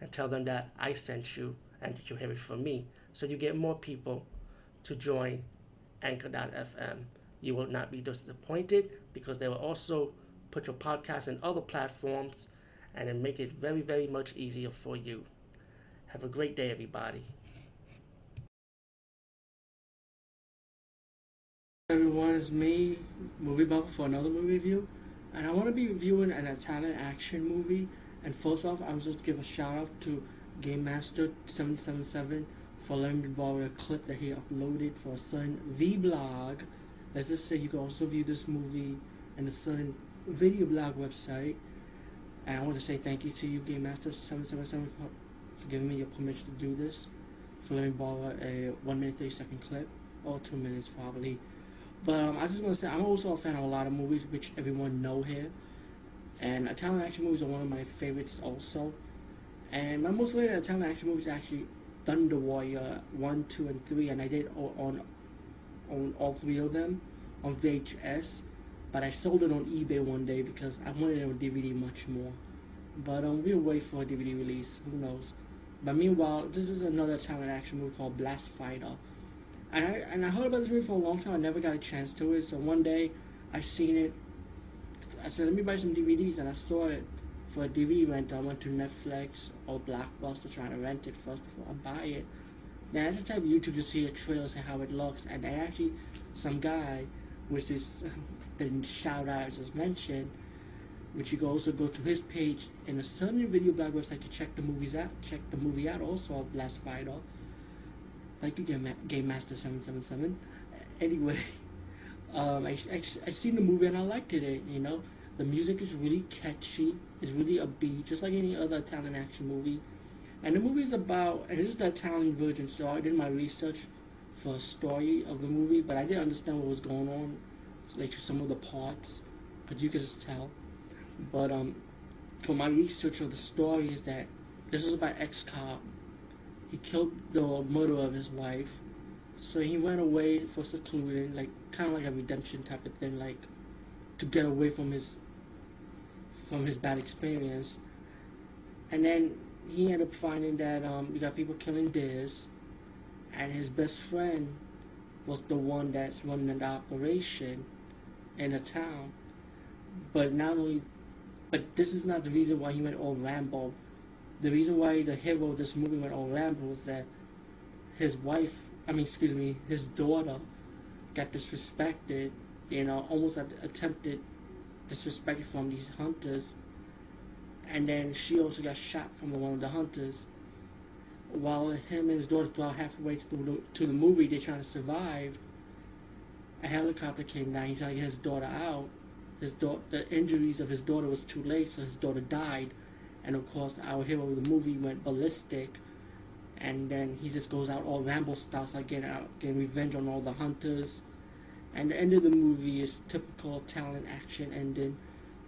and tell them that I sent you and that you have it from me. So you get more people to join Anchor.fm. You will not be disappointed because they will also put your podcast in other platforms and then make it very, very much easier for you. Have a great day, everybody. Everyone, it's me, Movie Buff, for another movie review. And I want to be reviewing an Italian action movie. And first off, I would just give a shout out to Game Master 777 for letting me borrow a clip that he uploaded for a certain vlog. Let's just say you can also view this movie in a certain video blog website. And I want to say thank you to you, Game Master 777, for giving me your permission to do this. For letting me borrow a 1 minute 30 second clip, or 2 minutes probably. But um, I just want to say I'm also a fan of a lot of movies, which everyone know here. And Italian action movies are one of my favorites also. And my most favorite Italian action movie is actually Thunder Warrior 1, 2, and 3. And I did on, on all three of them on VHS. But I sold it on eBay one day because I wanted it on DVD much more. But um, we'll wait for a DVD release. Who knows? But meanwhile, this is another Italian action movie called Blastfighter. And I and I heard about this movie for a long time. I never got a chance to it. So one day, I seen it. I said, let me buy some DVDs, and I saw it for a DVD rental. I went to Netflix or Blockbuster trying to rent it first before I buy it. Now that's the type of YouTube to see a trailer, see how it looks, and they actually some guy, which is the shout out I just mentioned, which you can also go to his page in a certain video blog website to check the movies out, check the movie out also of Blastfighter like you Game, Game Master 777. Anyway, um, I, I, I seen the movie and I liked it, you know. The music is really catchy. It's really a beat, just like any other Italian action movie. And the movie is about, and this is the Italian version, so I did my research for a story of the movie, but I didn't understand what was going on, like some of the parts, but you could just tell. But um, for my research of the story is that this is about ex-cop he killed the murderer of his wife. So he went away for secluding, like kind of like a redemption type of thing, like to get away from his from his bad experience. And then he ended up finding that um, you got people killing deers, and his best friend was the one that's running the operation in the town. But not only, but this is not the reason why he went all Rambo the reason why the hero of this movie went all Rambo was that his wife, I mean, excuse me, his daughter got disrespected, you know, almost attempted disrespect from these hunters. And then she also got shot from one of the hunters. While him and his daughter throughout halfway to the, to the movie, they're trying to survive. A helicopter came down. He's trying to get his daughter out. His daughter, the injuries of his daughter was too late, so his daughter died and of course our hero of the movie went ballistic and then he just goes out all Rambo style like getting out getting revenge on all the hunters and the end of the movie is typical Italian action ending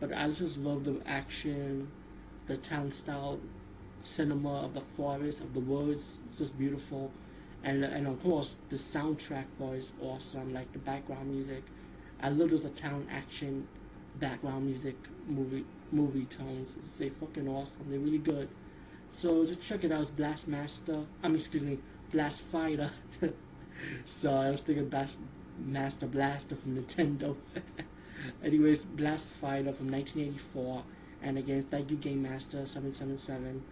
but I just love the action the Italian style cinema of the forest of the woods it's just beautiful and and of course the soundtrack for it is awesome like the background music I love those Italian action background music movie movie tones. It's they fucking awesome. They're really good. So just check it out. It's Blast Master. I mean, excuse me, Blastfighter. so I was thinking Blast Master Blaster from Nintendo. Anyways, Blastfighter from 1984. And again, thank you Game Master 777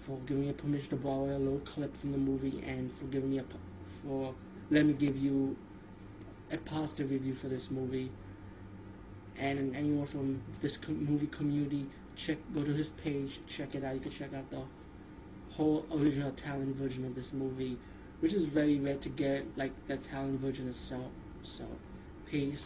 for giving me permission to borrow a little clip from the movie and for giving me a for let me give you a positive review for this movie and anyone from this movie community, check go to his page, check it out. You can check out the whole original Italian version of this movie, which is very rare to get, like the Italian version itself. So, peace.